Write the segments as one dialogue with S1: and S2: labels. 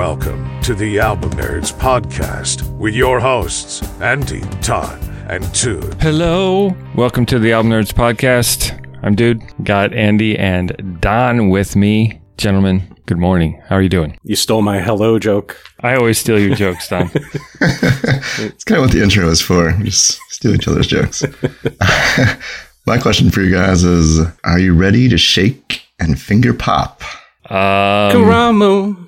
S1: welcome to the Album Nerds podcast with your hosts, Andy, Todd, and Tood.
S2: Hello. Welcome to the Album Nerds podcast. I'm Dude. Got Andy and Don with me. Gentlemen, good morning. How are you doing?
S3: You stole my hello joke.
S2: I always steal your jokes, Don.
S4: It's kind of what the intro is for. Just steal each other's jokes. My question for you guys is Are you ready to shake and finger pop?
S2: Um,
S3: Karamo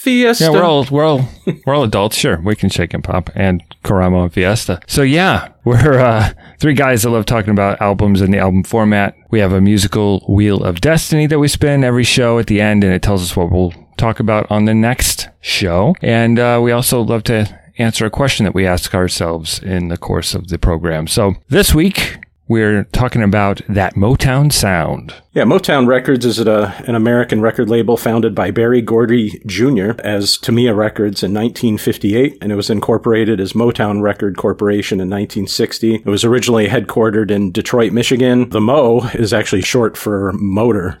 S3: Fiesta.
S2: yeah, we're all we're all we're all adults. Sure, we can shake and pop and Karamo and Fiesta. So yeah, we're uh, three guys that love talking about albums and the album format. We have a musical wheel of destiny that we spin every show at the end, and it tells us what we'll talk about on the next show. And uh, we also love to answer a question that we ask ourselves in the course of the program. So this week. We're talking about that Motown sound.
S3: Yeah, Motown Records is a, an American record label founded by Berry Gordy Jr. as Tamla Records in 1958, and it was incorporated as Motown Record Corporation in 1960. It was originally headquartered in Detroit, Michigan. The Mo is actually short for motor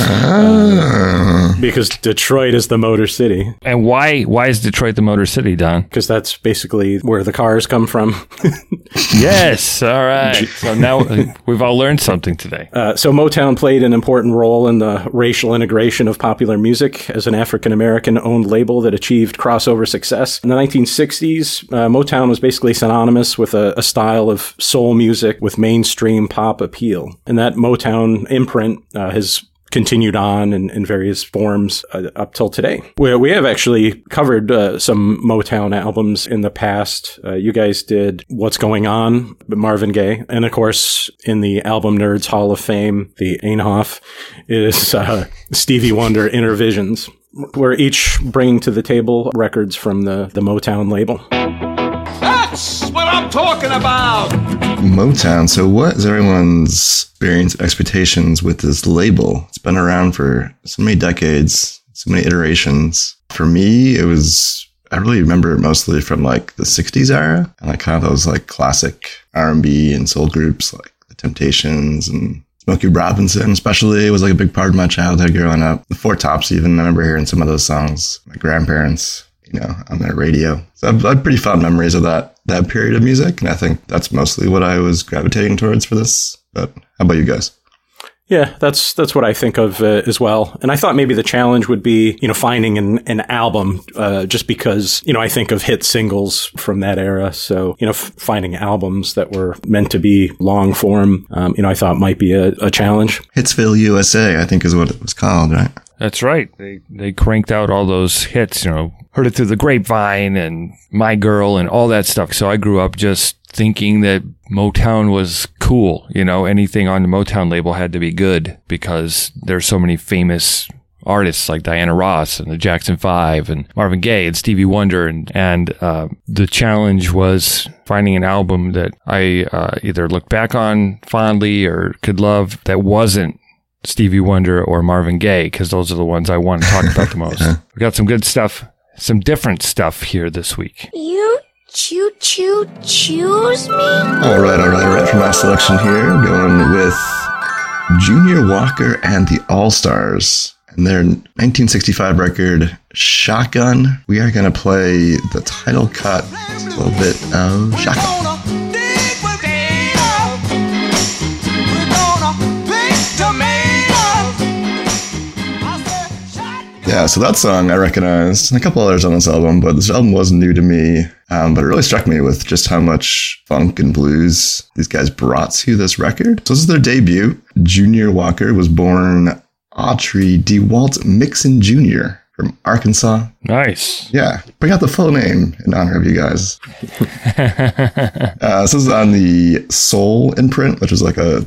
S4: Ah.
S3: because Detroit is the Motor City,
S2: And why why is Detroit the Motor City, Don?
S3: because that's basically where the cars come from.
S2: Yes. All right. So now we've all learned something today.
S3: Uh, so Motown played an important role in the racial integration of popular music as an African American owned label that achieved crossover success. In the 1960s, uh, Motown was basically synonymous with a, a style of soul music with mainstream pop appeal. And that Motown imprint uh, has continued on in, in various forms uh, up till today. We, we have actually covered uh, some Motown albums in the past. Uh, you guys did What's Going On, Marvin Gaye. And of course, in the Album Nerds Hall of Fame, the Einhoff is uh, Stevie Wonder Innervisions. We're each bringing to the table records from the, the Motown label.
S5: That's what I'm talking about.
S4: Motown. So, what is everyone's experience expectations with this label? It's been around for so many decades, so many iterations. For me, it was. I really remember it mostly from like the '60s era and like kind of those like classic R&B and soul groups like the Temptations and Smokey Robinson, especially, was like a big part of my childhood growing up. The Four Tops, even I remember hearing some of those songs. My grandparents, you know, on their radio. So I've, I've pretty fond memories of that that period of music, and I think that's mostly what I was gravitating towards for this. But how about you guys?
S3: Yeah, that's that's what I think of uh, as well. And I thought maybe the challenge would be, you know, finding an, an album, uh, just because, you know, I think of hit singles from that era. So, you know, f- finding albums that were meant to be long form, um, you know, I thought might be a, a challenge.
S4: Hitsville USA, I think is what it was called, right?
S2: That's right. They they cranked out all those hits, you know, heard it through the grapevine and My Girl and all that stuff. So I grew up just thinking that Motown was cool. You know, anything on the Motown label had to be good because there's so many famous artists like Diana Ross and the Jackson Five and Marvin Gaye and Stevie Wonder and and uh, the challenge was finding an album that I uh, either looked back on fondly or could love that wasn't Stevie Wonder or Marvin Gaye because those are the ones I want to talk about the most. We got some good stuff, some different stuff here this week.
S6: You choo choo choose me?
S4: All right, all right, all right. For my selection here, going with Junior Walker and the All Stars and their 1965 record Shotgun. We are going to play the title cut, a little bit of Shotgun. Yeah, so that song I recognized, and a couple others on this album, but this album was new to me. Um, but it really struck me with just how much funk and blues these guys brought to this record. So this is their debut. Junior Walker was born Autry DeWalt Mixon Jr. from Arkansas.
S2: Nice.
S4: Yeah, bring out the full name in honor of you guys. Uh, this is on the Soul imprint, which is like a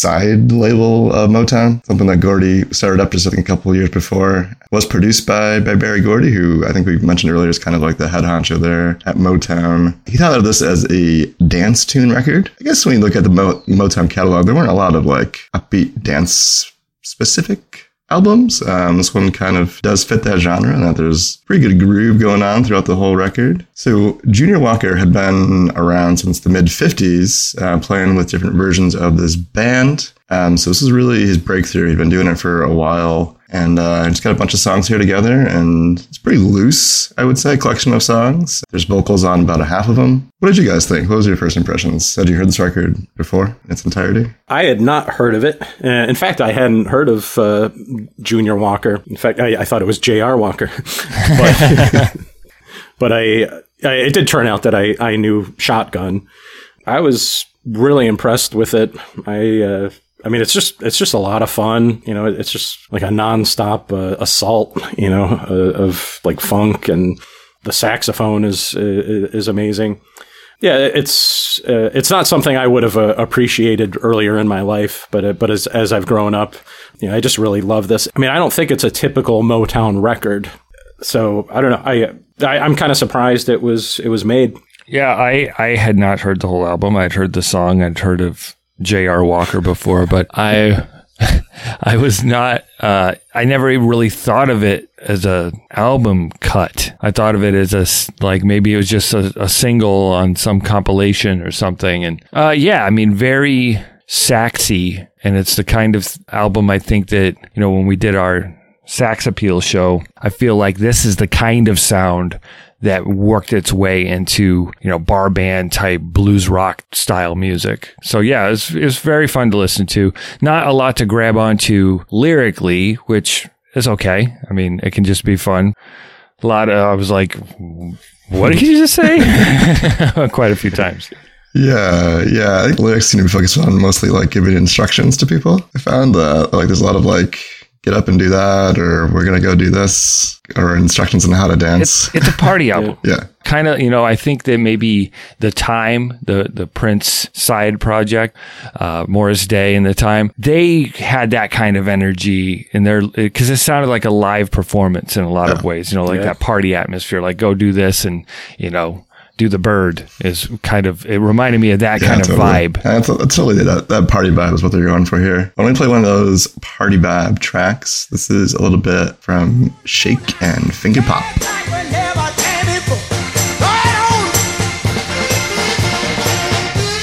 S4: side label of Motown, something that Gordy started up just I think a couple years before. It was produced by, by Berry Gordy, who I think we mentioned earlier is kind of like the head honcho there at Motown. He thought of this as a dance tune record. I guess when you look at the Mo- Motown catalog, there weren't a lot of like upbeat dance specific albums. Um, this one kind of does fit that genre, and that there's pretty good groove going on throughout the whole record. So Junior Walker had been around since the mid 50s, uh, playing with different versions of this band. Um, so this is really his breakthrough. He'd been doing it for a while. And uh, I just got a bunch of songs here together, and it's pretty loose, I would say, collection of songs. There's vocals on about a half of them. What did you guys think? What was your first impressions? Had you heard this record before in its entirety?
S3: I had not heard of it. Uh, in fact, I hadn't heard of uh, Junior Walker. In fact, I, I thought it was J.R. Walker. but, but I, I, it did turn out that I, I knew Shotgun. I was really impressed with it. I, uh, I mean, it's just it's just a lot of fun. You know, it's just like a nonstop uh, assault. You know, uh, of like funk and the saxophone is is amazing. Yeah, it's uh, it's not something I would have uh, appreciated earlier in my life, but uh, but as as I've grown up, you know, I just really love this. I mean, I don't think it's a typical Motown record, so I don't know. I, I I'm kind of surprised it was it was made.
S2: Yeah, I I had not heard the whole album. I'd heard the song. I'd heard of J.R. Walker before, but I I was not. Uh, I never really thought of it as a album cut. I thought of it as a like maybe it was just a, a single on some compilation or something. And uh, yeah, I mean, very saxy, and it's the kind of album I think that you know when we did our sax appeal show, I feel like this is the kind of sound that worked its way into, you know, bar band type blues rock style music. So yeah, it's it's very fun to listen to. Not a lot to grab onto lyrically, which is okay. I mean, it can just be fun. A lot of, I was like, what did you just say? Quite a few times.
S4: Yeah, yeah. I think lyrics seem to be focused on mostly like giving instructions to people. I found that like there's a lot of like get up and do that, or we're gonna go do this, or instructions on how to dance.
S2: It's, it's a party album.
S4: yeah.
S2: Kind of, you know, I think that maybe the time, the the Prince side project, uh, Morris Day and the time, they had that kind of energy in their because it sounded like a live performance in a lot of ways. You know, like
S3: Yeah.
S2: that party atmosphere, like go do this and you know do the bird is kind of it reminded me of that kind of
S4: totally.
S2: vibe.
S4: Yeah, That's, that's totally that, that party vibe is what they're going for here. Why don't we play one of those party vibe tracks? This is a little bit from Shake and Finger Pop.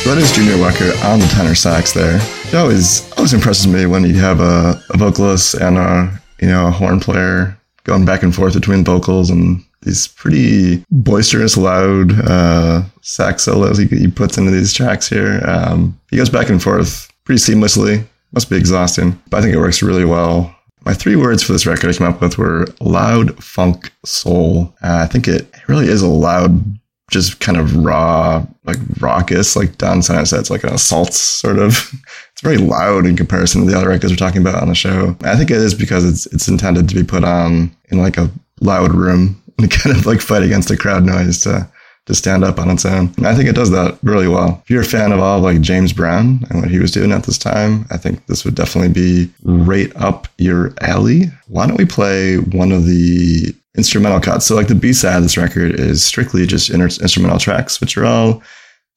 S4: That is Junior Walker on the tenor sax there. It always always impresses me when you have a, a vocalist and a you know a horn player going back and forth between vocals and these pretty boisterous, loud uh, sax solos he, he puts into these tracks here. Um, he goes back and forth pretty seamlessly. Must be exhausting, but I think it works really well. My three words for this record I came up with were loud funk soul. Uh, I think it really is a loud, just kind of raw, like raucous, like Don Senna said, it's like an assault sort of. It's very loud in comparison to the other records we're talking about on the show. I think it is because it's it's intended to be put on in like a loud room and kind of like fight against the crowd noise to to stand up on its own. And I think it does that really well. If you're a fan of all of like James Brown and what he was doing at this time, I think this would definitely be mm. right up your alley. Why don't we play one of the instrumental cuts? So like the B side of this record is strictly just inter- instrumental tracks, which are all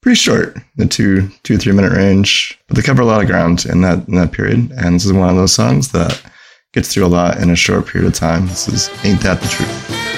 S4: pretty short, the two two three minute range, but they cover a lot of ground in that in that period. And this is one of those songs that gets through a lot in a short period of time. This is Ain't That the Truth.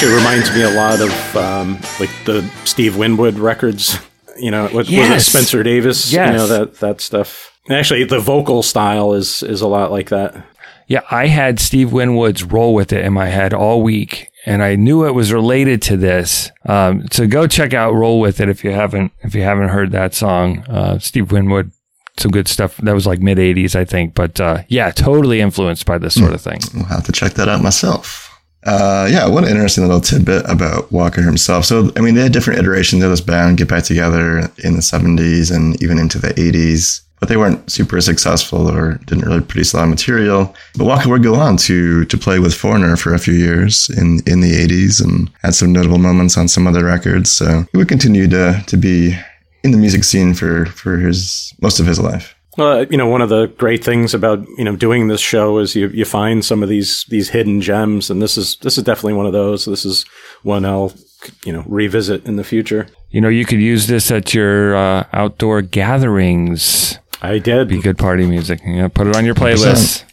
S3: Actually, reminds me a lot of um, like the Steve Winwood records. You know, with, was it Spencer Davis?
S2: Yes.
S3: You know that that stuff. And actually, the vocal style is is a lot like that.
S2: Yeah, I had Steve Winwood's roll with it in my head all week, and I knew it was related to this. Um, so go check out "Roll with It" if you haven't if you haven't heard that song. Uh, Steve Winwood, some good stuff. That was like mid '80s, I think. But uh, yeah, totally influenced by this sort of thing.
S4: I'll have to check that out myself. Uh, yeah, what an interesting little tidbit about Walker himself. So, I mean, they had different iterations of this band get back together in the 70s and even into the 80s, but they weren't super successful or didn't really produce a lot of material. But Walker would go on to to play with Foreigner for a few years in, in the 80s and had some notable moments on some other records. So he would continue to, to be in the music scene for, for his most of his life.
S3: Well, you know, one of the great things about you know doing this show is you you find some of these these hidden gems, and this is this is definitely one of those. This is one I'll you know revisit in the future.
S2: You know, you could use this at your uh, outdoor gatherings.
S3: I did.
S2: Be good party music. You know, put it on your playlist.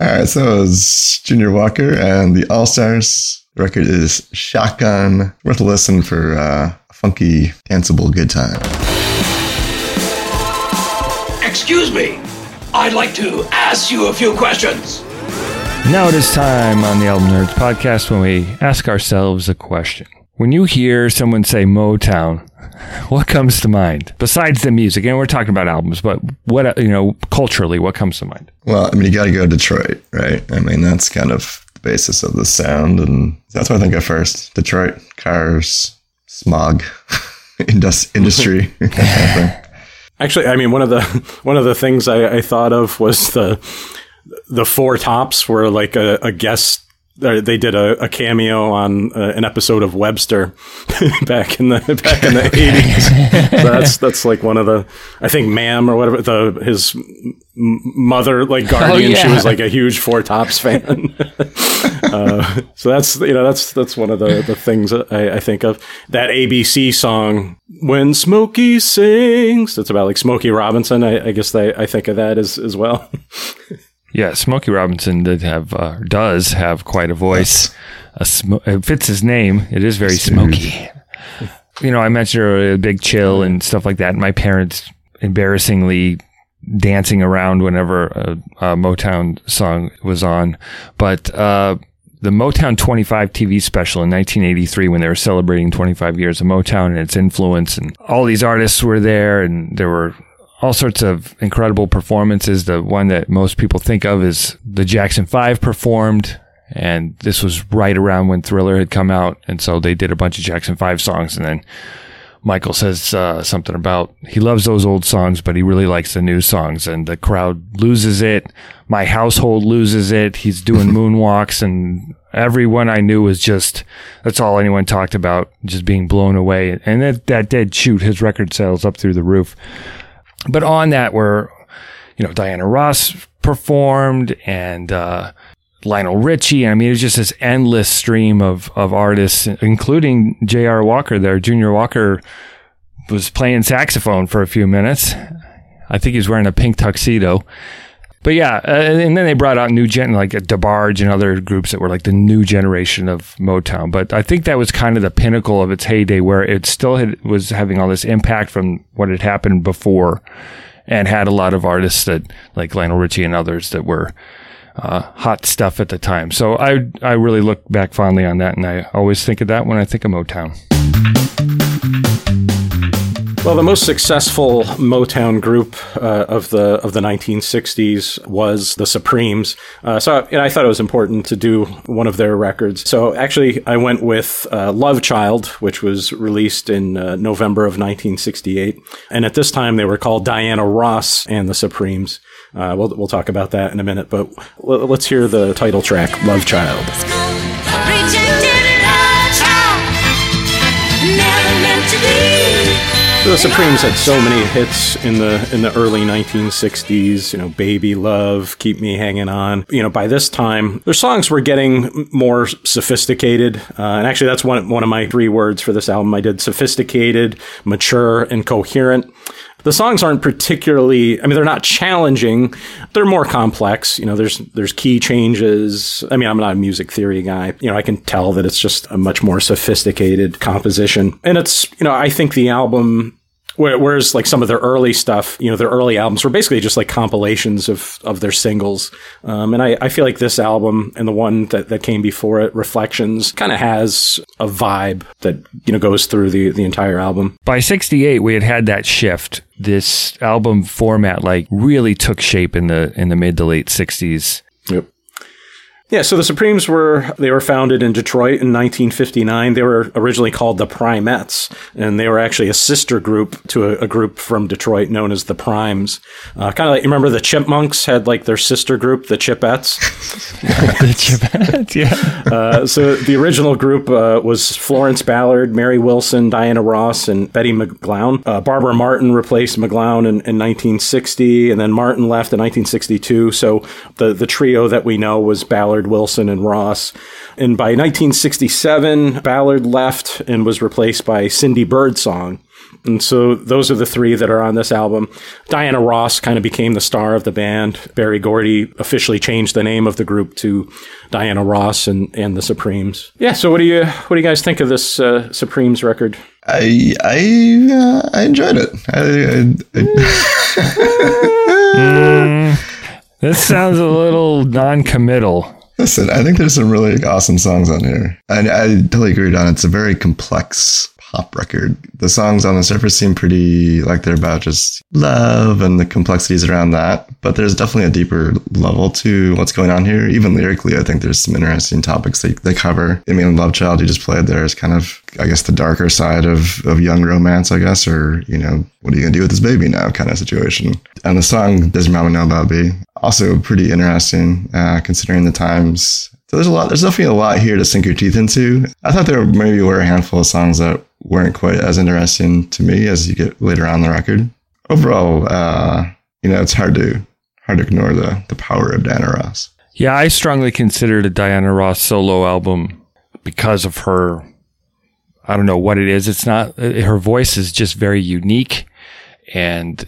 S4: All right, so it's Junior Walker and the All Stars. Record is Shotgun. Worth a listen for uh, a funky, danceable good time.
S5: Excuse me. I'd like to ask you a few questions.
S2: Now it is time on the Album Nerds podcast when we ask ourselves a question. When you hear someone say Motown, what comes to mind besides the music? And we're talking about albums, but what you know culturally, what comes to mind?
S4: Well, I mean, you got to go to Detroit, right? I mean, that's kind of the basis of the sound, and that's what I think at first. Detroit, cars, smog, indus- industry.
S3: Actually, I mean one of the one of the things I, I thought of was the the Four Tops were like a, a guest. They did a, a cameo on uh, an episode of Webster back in the back in the eighties. so that's that's like one of the I think Ma'am or whatever the his mother like guardian. She
S2: yeah.
S3: was like a huge Four Tops fan. uh, so that's you know that's that's one of the the things I, I think of. That ABC song when Smokey sings. That's about like Smokey Robinson. I, I guess I, I think of that as as well.
S2: Yeah, Smokey Robinson did have uh, does have quite a voice. A sm- it fits his name. It is very smoky. You know, I mentioned earlier, a Big Chill and stuff like that. My parents embarrassingly dancing around whenever a, a Motown song was on, but. uh the Motown 25 TV special in 1983 when they were celebrating 25 years of Motown and its influence and all these artists were there and there were all sorts of incredible performances. The one that most people think of is the Jackson 5 performed and this was right around when Thriller had come out and so they did a bunch of Jackson 5 songs and then Michael says uh, something about he loves those old songs, but he really likes the new songs, and the crowd loses it. My household loses it. He's doing moonwalks, and everyone I knew was just that's all anyone talked about, just being blown away. And that, that did shoot his record sales up through the roof. But on that were, you know, Diana Ross performed and uh, Lionel Richie. I mean, it was just this endless stream of, of artists, including J.R. Walker there. Junior Walker was playing saxophone for a few minutes. I think he was wearing a pink tuxedo. But yeah, uh, and then they brought out new gen like DeBarge and other groups that were like the new generation of Motown. But I think that was kind of the pinnacle of its heyday, where it still had, was having all this impact from what had happened before, and had a lot of artists that like Lionel Richie and others that were uh, hot stuff at the time. So I I really look back fondly on that, and I always think of that when I think of Motown.
S3: Well, the most successful Motown group uh, of the of the 1960s was the Supremes. Uh, so I thought it was important to do one of their records. So actually, I went with uh, "Love Child," which was released in uh, November of 1968, and at this time they were called Diana Ross and the Supremes. Uh, we'll we'll talk about that in a minute, but let's hear the title track, "Love Child." The Supremes had so many hits in the in the early 1960s. You know, "Baby Love," "Keep Me Hanging On." You know, by this time, their songs were getting more sophisticated. Uh, and actually, that's one one of my three words for this album. I did sophisticated, mature, and coherent. The songs aren't particularly. I mean, they're not challenging. They're more complex. You know, there's there's key changes. I mean, I'm not a music theory guy. You know, I can tell that it's just a much more sophisticated composition, and it's you know, I think the album Whereas like some of their early stuff, you know, their early albums were basically just like compilations of, of their singles. Um, and I, I feel like this album and the one that, that came before it, Reflections, kind of has a vibe that, you know, goes through the, the entire album.
S2: By 68, we had had that shift. This album format like really took shape in the in the mid to late 60s.
S3: Yeah, so the Supremes were they were founded in Detroit in 1959. They were originally called the Primettes, and they were actually a sister group to a, a group from Detroit known as the Primes. Uh, kind of like you remember the Chipmunks had like their sister group, the Chipettes.
S2: the Chipette, yeah.
S3: Uh, so the original group uh, was Florence Ballard, Mary Wilson, Diana Ross, and Betty McGlown. Uh, Barbara Martin replaced McGlown in, in 1960, and then Martin left in 1962. So the the trio that we know was Ballard, Wilson, and Ross. And by 1967, Ballard left and was replaced by Cindy Birdsong. And so those are the three that are on this album. Diana Ross kind of became the star of the band. Berry Gordy officially changed the name of the group to Diana Ross and, and the Supremes. Yeah. So what do you what do you guys think of this uh, Supremes record?
S4: I I uh, I enjoyed it. I, I,
S2: This sounds a little non-committal.
S4: Listen, I think there's some really awesome songs on here. And I totally agree, Don. It's a very complex pop record. The songs on the surface seem pretty like they're about just love and the complexities around that. But there's definitely a deeper level to what's going on here. Even lyrically, I think there's some interesting topics they, they cover. I mean, Love Child you just played there is kind of, I guess, the darker side of, of young romance, I guess, or, you know, what are you going to do with this baby now kind of situation. And the song, Does Your Mama Know About Me? Also pretty interesting, uh, considering the times so there's a lot. There's definitely a lot here to sink your teeth into. I thought there maybe were a handful of songs that weren't quite as interesting to me as you get later on the record. Overall, uh, you know, it's hard to hard to ignore the the power of Diana Ross.
S2: Yeah, I strongly considered a Diana Ross solo album because of her. I don't know what it is. It's not her voice is just very unique and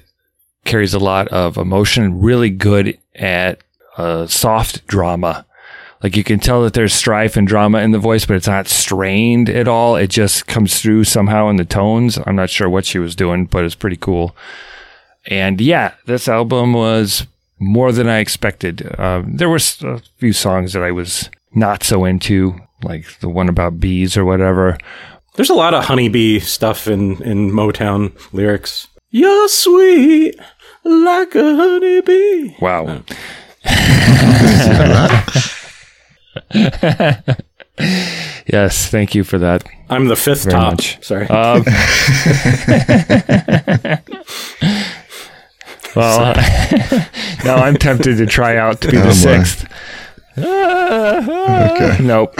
S2: carries a lot of emotion. Really good at uh, soft drama. Like you can tell that there's strife and drama in the voice, but it's not strained at all. It just comes through somehow in the tones. I'm not sure what she was doing, but it's pretty cool. And yeah, this album was more than I expected. Uh, there were a few songs that I was not so into, like the one about bees or whatever.
S3: There's a lot of honeybee stuff in, in Motown lyrics. You're sweet like a honeybee.
S2: Wow. yes, thank you for that.
S3: I'm the fifth
S2: Very
S3: top.
S2: much.
S3: Sorry.
S2: Um, well, now I'm tempted to try out to be
S4: Oh,
S2: the
S4: boy.
S2: sixth.
S4: Okay.
S2: Nope.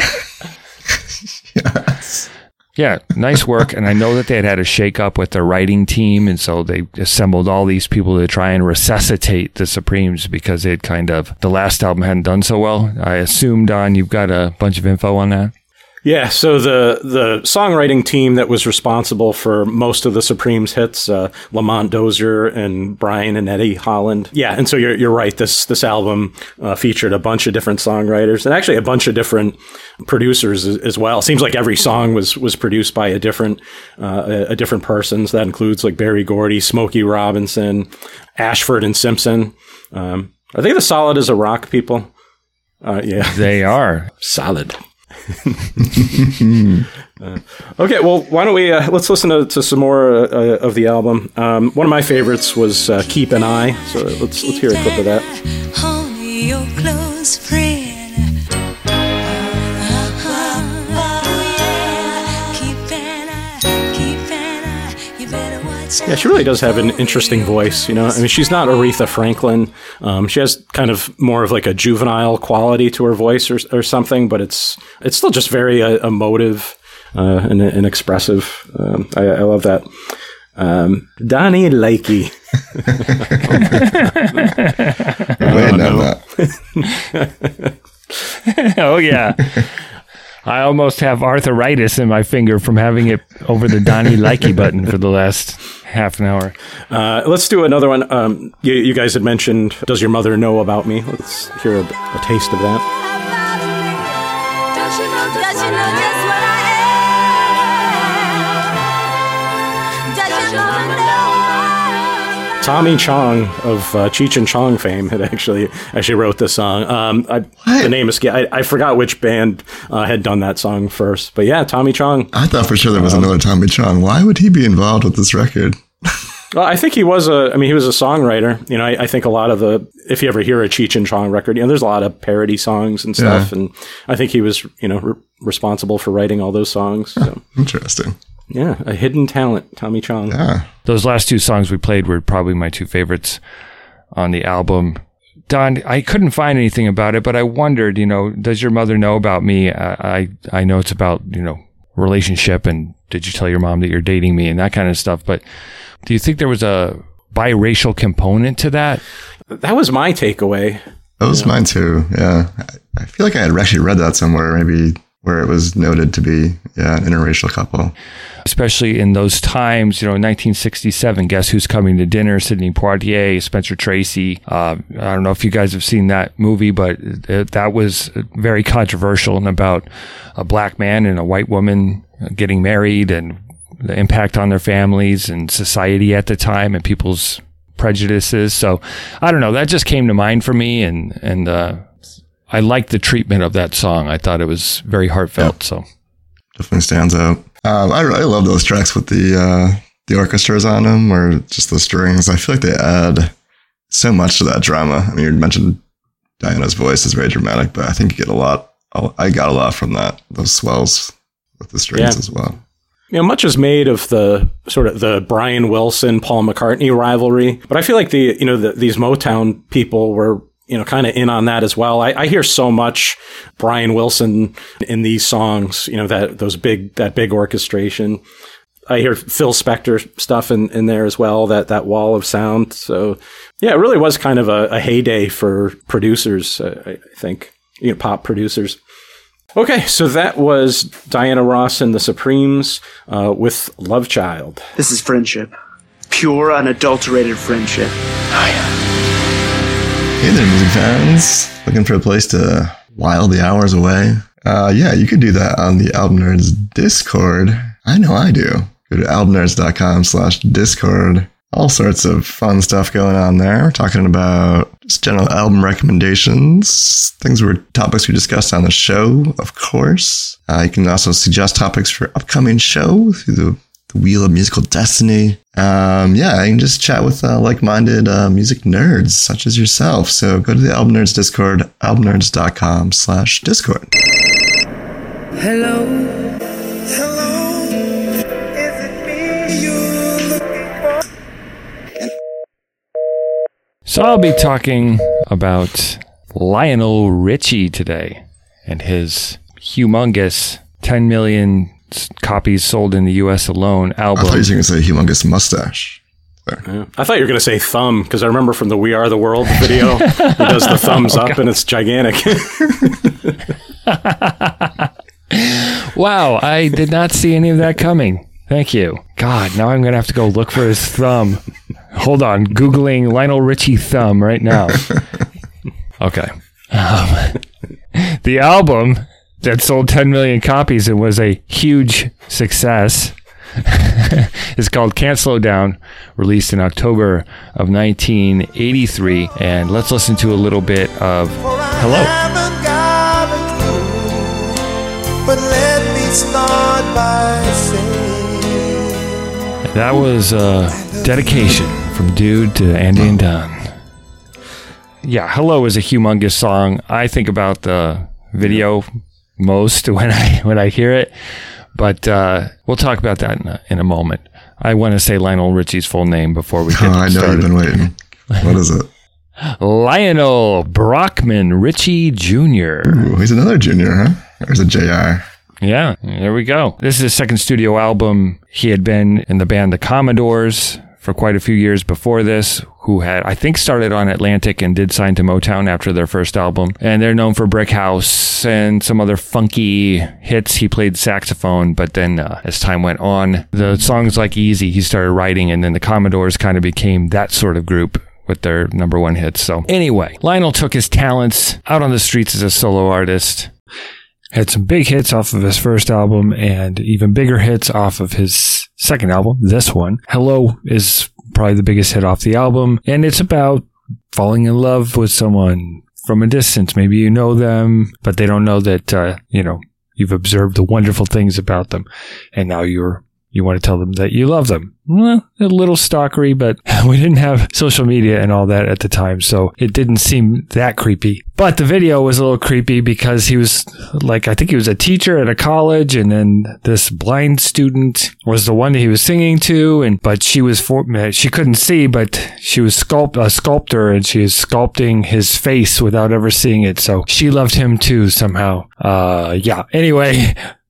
S2: Yeah, nice work. And I know that they had had a shake up with their writing team. And so they assembled all these people to try and resuscitate the Supremes because it kind of, the last album hadn't done so well. I assume, Don, you've got a bunch of info on that.
S3: Yeah, so the the songwriting team that was responsible for most of the Supremes hits, uh, Lamont Dozier and Brian and Eddie Holland. Yeah, and so you're you're right. This this album uh, featured a bunch of different songwriters and actually a bunch of different producers as, as well. Seems like every song was was produced by a different uh, a, a different person. So that includes like Berry Gordy, Smokey Robinson, Ashford and Simpson. Um, are they the solid as a rock people? Uh, yeah,
S2: They are.
S3: solid. Uh, okay, well, why don't we uh, let's listen to, to some more uh, uh, of the album. Um, one of my favorites was uh, "Keep an Eye," so let's let's hear a clip of that.
S6: Better
S3: Yeah, she really does have an interesting voice. You know, I mean, she's not Aretha Franklin. Um, she has kind of more of like a juvenile quality to her voice or, or something, but it's it's still just very uh, emotive uh, and, and expressive. Um, I, I love that. Um, Donnie Lakey.
S4: Waiting on that.
S2: oh, yeah. I almost have arthritis in my finger from having it over the Donnie Likey button for the last half an hour.
S3: Uh, let's do another one. Um, you, you guys had mentioned, "Does your mother know about me?" Let's hear a, a taste of that. Tommy Chong of uh, Cheech and Chong fame had actually actually wrote this song. Um, I, the name is I, I forgot which band uh, had done that song first, but yeah, Tommy Chong.
S4: I thought for sure there was another Tommy Chong. Why would he be involved with this record?
S3: Well, I think he was a. I mean, he was a songwriter. You know, I, I think a lot of the. If you ever hear a Cheech and Chong record, you know, there's a lot of parody songs and stuff,
S4: Yeah.
S3: and I think he was, you know, re- responsible for writing all those songs. So
S4: Interesting.
S3: yeah, a hidden talent, Tommy Chong.
S4: Yeah.
S2: Those last two songs we played were probably my two favorites on the album. Don, I couldn't find anything about it, but I wondered, you know, does your mother know about me? I, I, I know it's about, you know, relationship and did you tell your mom that you're dating me and that kind of stuff. But do you think there was a biracial component to that?
S3: That was my takeaway.
S4: That was mine too. Yeah. I- I feel like I had actually read that somewhere, maybe where it was noted to be, yeah, an interracial couple.
S2: especially in those times, you know, 1967, Guess Who's Coming to Dinner, Sidney Poitier, Spencer Tracy. Uh, I don't know if you guys have seen that movie, but it, that was very controversial and about a black man and a white woman getting married and the impact on their families and society at the time and people's prejudices. So I don't know. That just came to mind for me, and and uh, I liked the treatment of that song. I thought it was very heartfelt. So
S4: Definitely stands out. Um, I really love those tracks with the uh, the orchestras on them, or just the strings. I feel like they add so much to that drama. I mean, you mentioned Diana's voice is very dramatic, but I think you get a lot. I got a lot from that. Those swells with the strings
S3: Yeah.
S4: as well.
S3: You know, much is made of the sort of the Brian Wilson Paul McCartney rivalry, but I feel like the you know the, these Motown people were you know kind of in on that as well. I, I hear so much Brian Wilson in these songs. You know that those big that big orchestration. I hear Phil Spector stuff in, in there as well. That that wall of sound. So yeah, it really was kind of a, a heyday for producers. Uh, I I think you know pop producers. Okay, so that was Diana Ross and the Supremes uh, with Love Child.
S7: This is friendship. Pure, unadulterated friendship.
S4: Hey there, music fans! Looking for a place to while the hours away? Uh, yeah, you could do that on the Album Nerds Discord. I know I do. Go to albumnerds.com slash Discord. All sorts of fun stuff going on there. We're talking about just general album recommendations, things were topics we discussed on the show, of course. Uh, you can also suggest topics for upcoming show through the the Wheel of Musical Destiny. Um, yeah, you can just chat with uh, like-minded uh, music nerds such as yourself. So go to the Album Nerds Discord, albumnerds.com slash Discord.
S8: Hello. Hello. Is it me you're looking for?
S2: So I'll be talking about Lionel Richie today and his humongous 10 million s- copies sold in the US alone
S4: I
S2: album.
S4: thought you were going to say humongous mustache. There.
S3: I thought you were going to say thumb because I remember from the We Are the World video, he does the thumbs up and it's gigantic.
S2: wow, I did not see any of that coming. Thank you. God, now I'm going to have to go look for his thumb. Hold on, Googling Lionel Richie thumb right now. Okay. Um, the album that sold 10 million copies and was a huge success is called Can't Slow Down, released in October of 1983. And let's listen to a little bit of Hello.
S8: haven't got a clue, but let me start by saying
S2: That was a dedication from Dude to Andy and Don. Yeah, Hello is a humongous song. I think about the video most when I when I hear it, but uh, we'll talk about that in a, in a moment. I want to say Lionel Richie's full name before we get
S4: Oh, I know
S2: started.
S4: you've been waiting. What is it?
S2: Lionel Brockman Richie Jr.
S4: Ooh, he's another junior, huh? There's a JR?
S2: Yeah, there we go. This is his second studio album. He had been in the band The Commodores for quite a few years before this, who had, I think, started on Atlantic and did sign to Motown after their first album. And they're known for Brick House and some other funky hits. He played saxophone, but then uh, as time went on, the songs like Easy, he started writing, and then the Commodores kind of became that sort of group with their number one hits. So anyway, Lionel took his talents out on the streets as a solo artist had some big hits off of his first album and even bigger hits off of his second album, this one. Hello is probably the biggest hit off the album, and it's about falling in love with someone from a distance. Maybe you know them, but they don't know that, uh, you know, you've observed the wonderful things about them, and now you're you want to tell them that you love them. Well, a little stalkery, but we didn't have social media and all that at the time, so it didn't seem that creepy. But the video was a little creepy because he was like, I think he was a teacher at a college, and then this blind student was the one that he was singing to, and but she was for, she couldn't see, but she was sculpt a sculptor, and she is sculpting his face without ever seeing it. So she loved him too somehow. Uh, yeah. Anyway.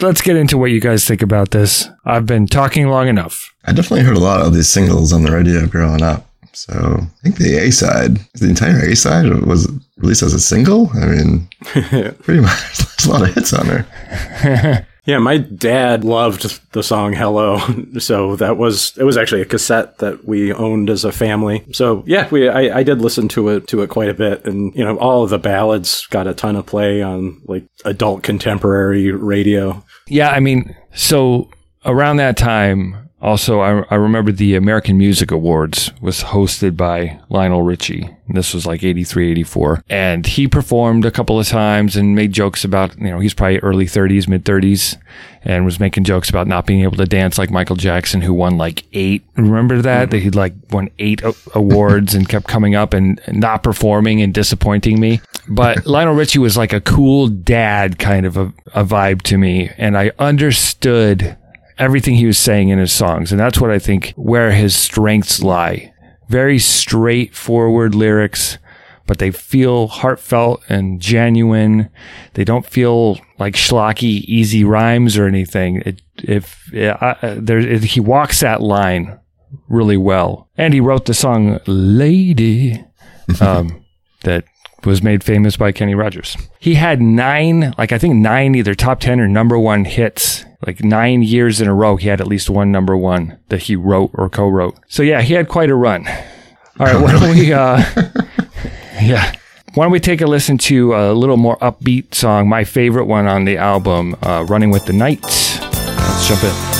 S2: Let's get into what you guys think about this. I've been talking long enough.
S4: I definitely heard a lot of these singles on the radio growing up. So I think the A side, the entire A side was released as a single. I mean, pretty much there's a lot of hits on there.
S3: yeah, my dad loved the song Hello. So that was, it was actually a cassette that we owned as a family. So yeah, we, I, I did listen to it, to it quite a bit. And, you know, all of the ballads got a ton of play on like adult contemporary radio.
S2: Yeah, I mean, so around that time, Also, I, I remember the American Music Awards was hosted by Lionel Richie. This was like 83, 84. And he performed a couple of times and made jokes about, you know, he's probably early 30s, mid 30s, and was making jokes about not being able to dance like Michael Jackson, who won like eight. Remember that? That he'd like won eight awards and kept coming up and not performing and disappointing me. But Lionel Richie was like a cool dad kind of a, a vibe to me. And I understood everything he was saying in his songs. And that's what I think where his strengths lie. Very straightforward lyrics, but they feel heartfelt and genuine. They don't feel like schlocky, easy rhymes or anything. It, if uh, there, it, he walks that line really well, and he wrote the song "Lady," um, that was made famous by Kenny Rogers. He had nine, like I think nine either top 10 or number one hits. Like nine years in a row, he had at least one number one that he wrote or co-wrote. So yeah, he had quite a run. All right, why don't we, uh, yeah. Why don't we take a listen to a little more upbeat song, my favorite one on the album, uh, Running with the Night. Let's jump in.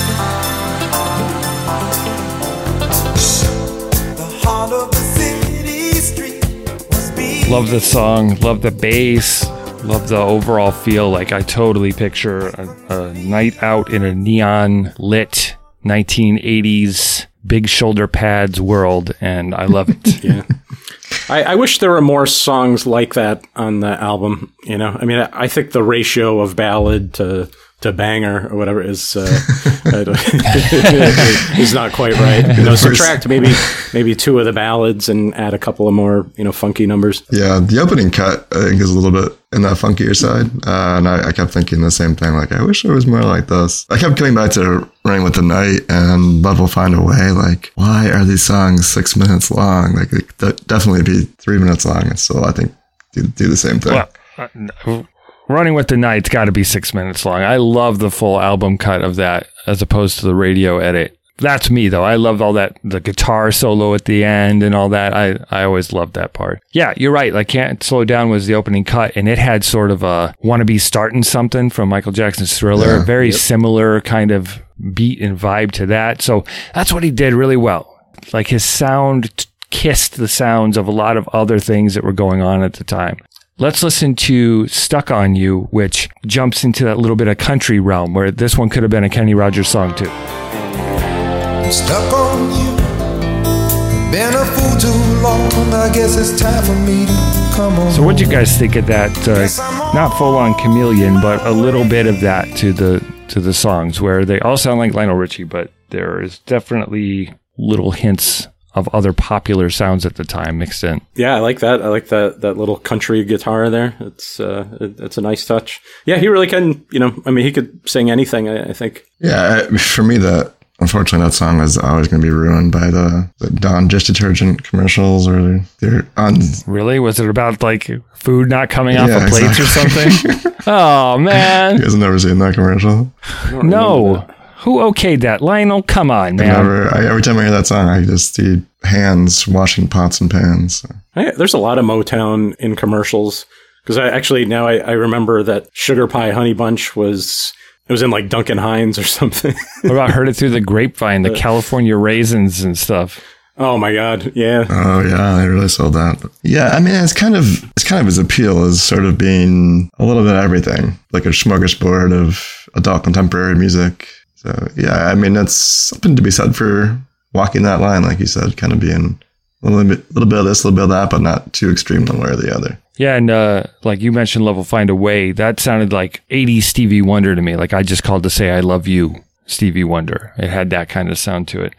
S2: Love the song, love the bass, love the overall feel. Like I totally picture a, a night out in a neon lit 1980s big shoulder pads world, and I love it.
S3: Yeah. I, I wish there were more songs like that on the album. You know, I mean, I, I think the ratio of ballad to to banger or whatever is uh, don't- is not quite right. You know, subtract maybe maybe two of the ballads and add a couple of more you know funky numbers.
S4: Yeah, the opening cut I think is a little bit in that funkier side, uh, and I, I kept thinking the same thing. Like, I wish it was more like this. I kept coming back to "Running with the Night" and "Love Will Find a Way." Like, why are these songs six minutes long? Like, they could definitely be three minutes long, and still I think do, do the same thing.
S2: Well, uh, no. Running with the Night's got to be six minutes long. I love the full album cut of that as opposed to the radio edit. That's me though. I love all that the guitar solo at the end and all that. I I always loved that part. Yeah, you're right. Like Can't Slow Down was the opening cut and it had sort of a wanna be starting something from Michael Jackson's Thriller.
S4: Yeah.
S2: Very similar kind of beat and vibe to that. So that's what he did really well. Like his sound t- kissed the sounds of a lot of other things that were going on at the time. Let's listen to Stuck on You, which jumps into that little bit of country realm where this one could have been a Kenny Rogers song too.
S8: I'm stuck on you. Been a fool too long. I guess it's time for me to come on.
S2: So, what'd you guys think of that? Uh, not full on chameleon, but a little bit of that to the to the songs, where they all sound like Lionel Richie, but there is definitely little hints of other popular sounds at the time mixed in.
S3: Yeah, I like that. I like that that little country guitar there. It's uh, it, it's a nice touch. Yeah, he really can. You know, I mean, he could sing anything. I, I think.
S4: Yeah, I- for me, that unfortunately that song is always going to be ruined by the, the Dawn dish detergent commercials or they're on.
S2: Really, was it about like food not coming off
S4: Yeah,
S2: of plates or something? oh man,
S4: You guys have never seen that commercial?
S2: no. Who okayed that? Lionel, come on, man.
S4: Never. I, every time I hear that song, I just see hands washing pots and pans. So.
S3: I, there's a lot of Motown in commercials because I actually now I, I remember that Sugar Pie Honey Bunch was it was in like Duncan Hines or something.
S2: What about heard it through the grapevine, the uh, California raisins and stuff?
S3: oh my god, yeah.
S4: Oh yeah, they really sold that. Yeah, I mean, it's kind of it's kind of his appeal is sort of being a little bit of everything, like a smorgasbord of adult contemporary music. So yeah, I mean, that's something to be said for walking that line, like you said, kind of being a little bit, little bit of this, a little bit of that, but not too extreme one way or the other.
S2: Yeah, and uh, like you mentioned, Love Will Find a Way. That sounded like 80s Stevie Wonder to me. Like I just called to say I love you, Stevie Wonder. It had that kind of sound to it.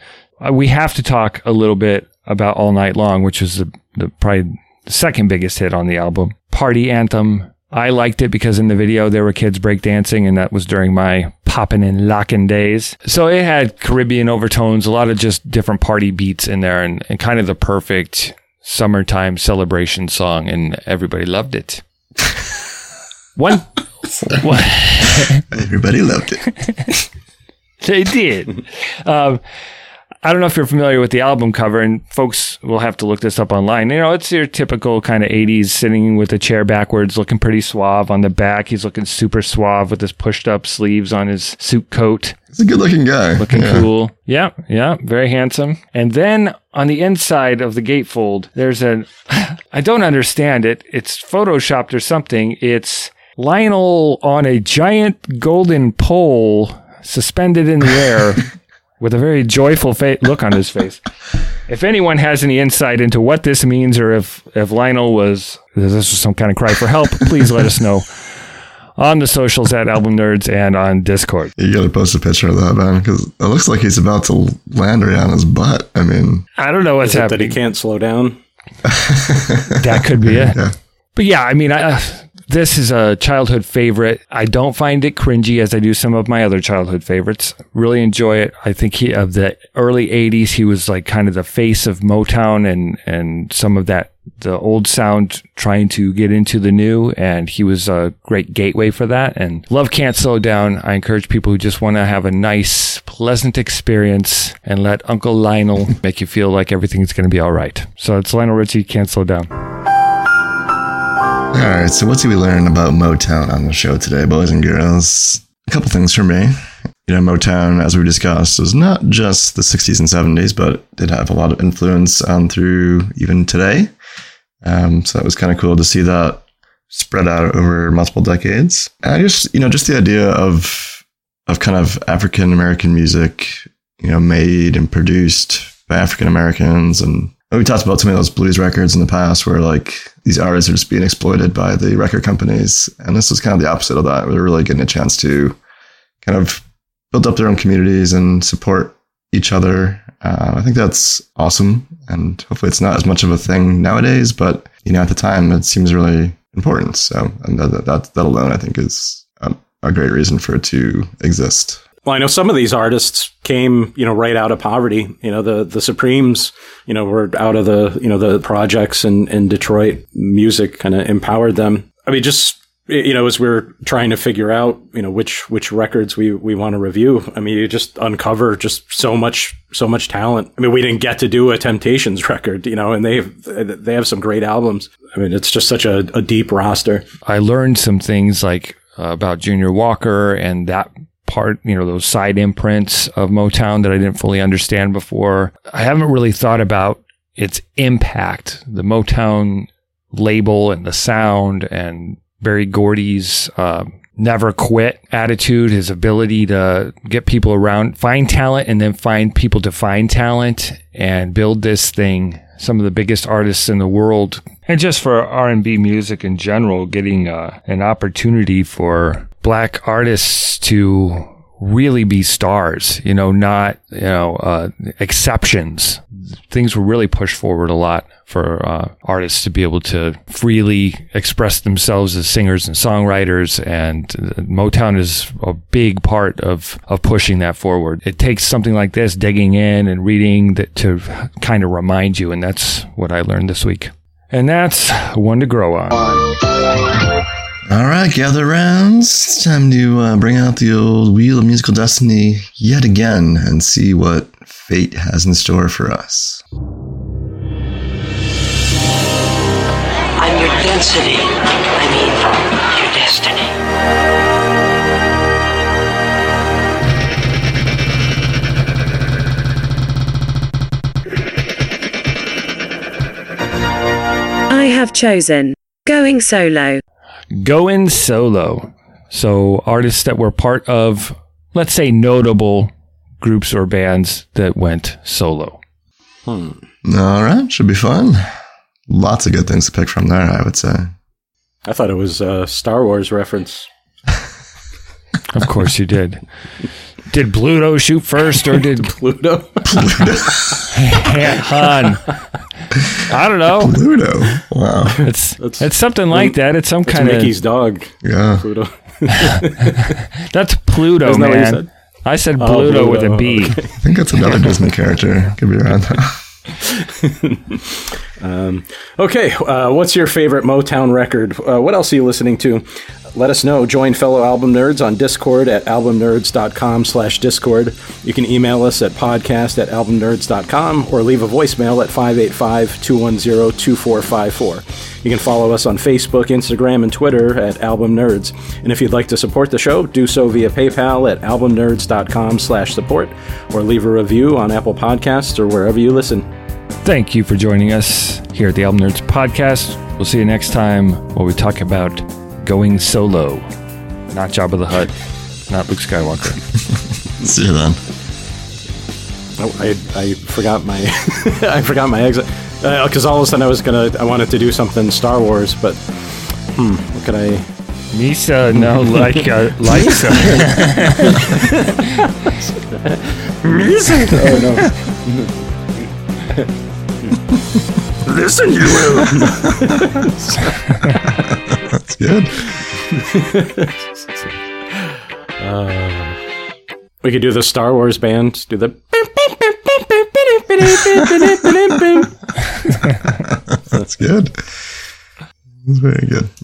S2: Uh, we have to talk a little bit about All Night Long, which was the, the probably the second biggest hit on the album. Party anthem. I liked it because in the video there were kids breakdancing, and that was during my popping and locking days. So it had Caribbean overtones, a lot of just different party beats in there, and, and kind of the perfect summertime celebration song, and everybody loved it. One, one
S4: Everybody loved it.
S2: they did. Um, I don't know if you're familiar with the album cover, and folks will have to look this up online. You know, it's your typical kind of 80s sitting with a chair backwards, looking pretty suave. On the back, he's looking super suave with his pushed up sleeves on his suit coat.
S4: He's a good looking guy.
S2: Looking
S4: Yeah.
S2: cool. Yeah, yeah, very handsome. And then on the inside of the gatefold, there's an, I don't understand it. It's photoshopped or something. It's Lionel on a giant golden pole suspended in the air with a very joyful fa- look on his face. If anyone has any insight into what this means or if, if Lionel was, this was some kind of cry for help, please let us know on the socials at Album Nerds and on Discord.
S4: You gotta post a picture of that, man, because it looks like he's about to land right on his butt. I mean,
S2: I don't know what's
S3: Is it that he can't slow down?
S2: That could be it.
S4: Yeah.
S2: But yeah, I mean, I, uh, this is a childhood favorite. I don't find it cringy as I do some of my other childhood favorites. Really enjoy it. I think he of the early '80s, he was like kind of the face of Motown and and some of that the old sound trying to get into the new, and he was a great gateway for that. And love can't slow down. I encourage people who just want to have a nice, pleasant experience and let Uncle Lionel make you feel like everything's going to be all right. So it's Lionel Richie, can't slow down.
S4: All right. So, what did we learn about Motown on the show today, boys and girls? A couple things for me. You know, Motown, as we discussed, was not just the 60s and 70s, but did have a lot of influence on through even today. Um, so that was kind of cool to see that spread out over multiple decades. And I just, you know, just the idea of of kind of African American music, you know, made and produced by African Americans, and we talked about some of those blues records in the past where like these artists are just being exploited by the record companies, and this was kind of the opposite of that. They're really getting a chance to kind of build up their own communities and support each other. Uh, I think that's awesome, and hopefully it's not as much of a thing nowadays. But you know, at the time, it seems really important. So, and that that, that alone, I think, is a, a great reason for it to exist.
S3: Well, I know some of these artists came, you know, right out of poverty. You know, the the Supremes, you know, were out of the, you know, the projects in, in Detroit. Music kind of empowered them. I mean, just you know, as we're trying to figure out, you know, which which records we we want to review. I mean, you just uncover just so much so much talent. I mean, we didn't get to do a Temptations record, you know, and they they have some great albums. I mean, it's just such a, a deep roster.
S2: I learned some things like uh, about Junior Walker and that part, you know, those side imprints of Motown that I didn't fully understand before. I haven't really thought about its impact, the Motown label and the sound and Berry Gordy's uh, never quit attitude, his ability to get people around, find talent and then find people to find talent and build this thing. Some of the biggest artists in the world, and just for R&B music in general, getting uh, an opportunity for black artists to really be stars, you know, not, you know, uh, exceptions. Things were really pushed forward a lot for uh, artists to be able to freely express themselves as singers and songwriters. And uh, Motown is a big part of, of pushing that forward. It takes something like this, digging in and reading that to kind of remind you. And that's what I learned this week. And that's one to grow on.
S4: All right, gather rounds. It's time to uh, bring out the old Wheel of Musical Destiny yet again and see what fate has in store for us.
S9: I'm your density.
S10: Chosen going solo.
S2: Going solo. So artists that were part of, let's say, notable groups or bands that went solo. Hmm.
S4: All right, should be fun. Lots of good things to pick from there, I would say.
S3: I thought it was a Star Wars reference.
S2: Of course you did. Did Pluto shoot first or did
S3: Pluto.
S2: Han? I don't know.
S4: Pluto. Wow.
S2: It's it's something like that. It's some
S3: It's
S2: kind
S3: Mickey's
S2: of
S3: dog.
S4: Yeah.
S3: Pluto.
S2: that's Pluto,
S3: Isn't that what you
S2: man.
S3: said?
S2: I said
S3: Oh,
S2: Pluto with a
S3: Pluto,
S2: B.
S3: okay.
S4: I think that's another Disney character. Could be around that.
S3: Um, okay, uh, what's your favorite Motown record? Uh, what else are you listening to? Let us know. Join fellow album nerds on Discord at albumnerds.com slash Discord. You can email us at podcast at albumnerds.com or leave a voicemail at 585-210-2454. You can follow us on Facebook, Instagram, and Twitter at Album Nerds. And if you'd like to support the show, do so via PayPal at albumnerds.com slash support or leave a review on Apple Podcasts or wherever you listen.
S2: Thank you for joining us here at the Album Nerds Podcast. We'll see you next time where we talk about going solo. Not Jabba the Hutt, not Luke Skywalker.
S4: See you then.
S3: Oh, I, I forgot my I forgot my exit because all of a sudden I was gonna I wanted to do something Star Wars, but hmm, what could I?
S2: Misa, no, like uh, Lisa.
S3: Misa. Oh no. Listen, you will.
S4: That's good.
S3: Uh, we could do the Star Wars band. Do the.
S4: That's good. That's very good.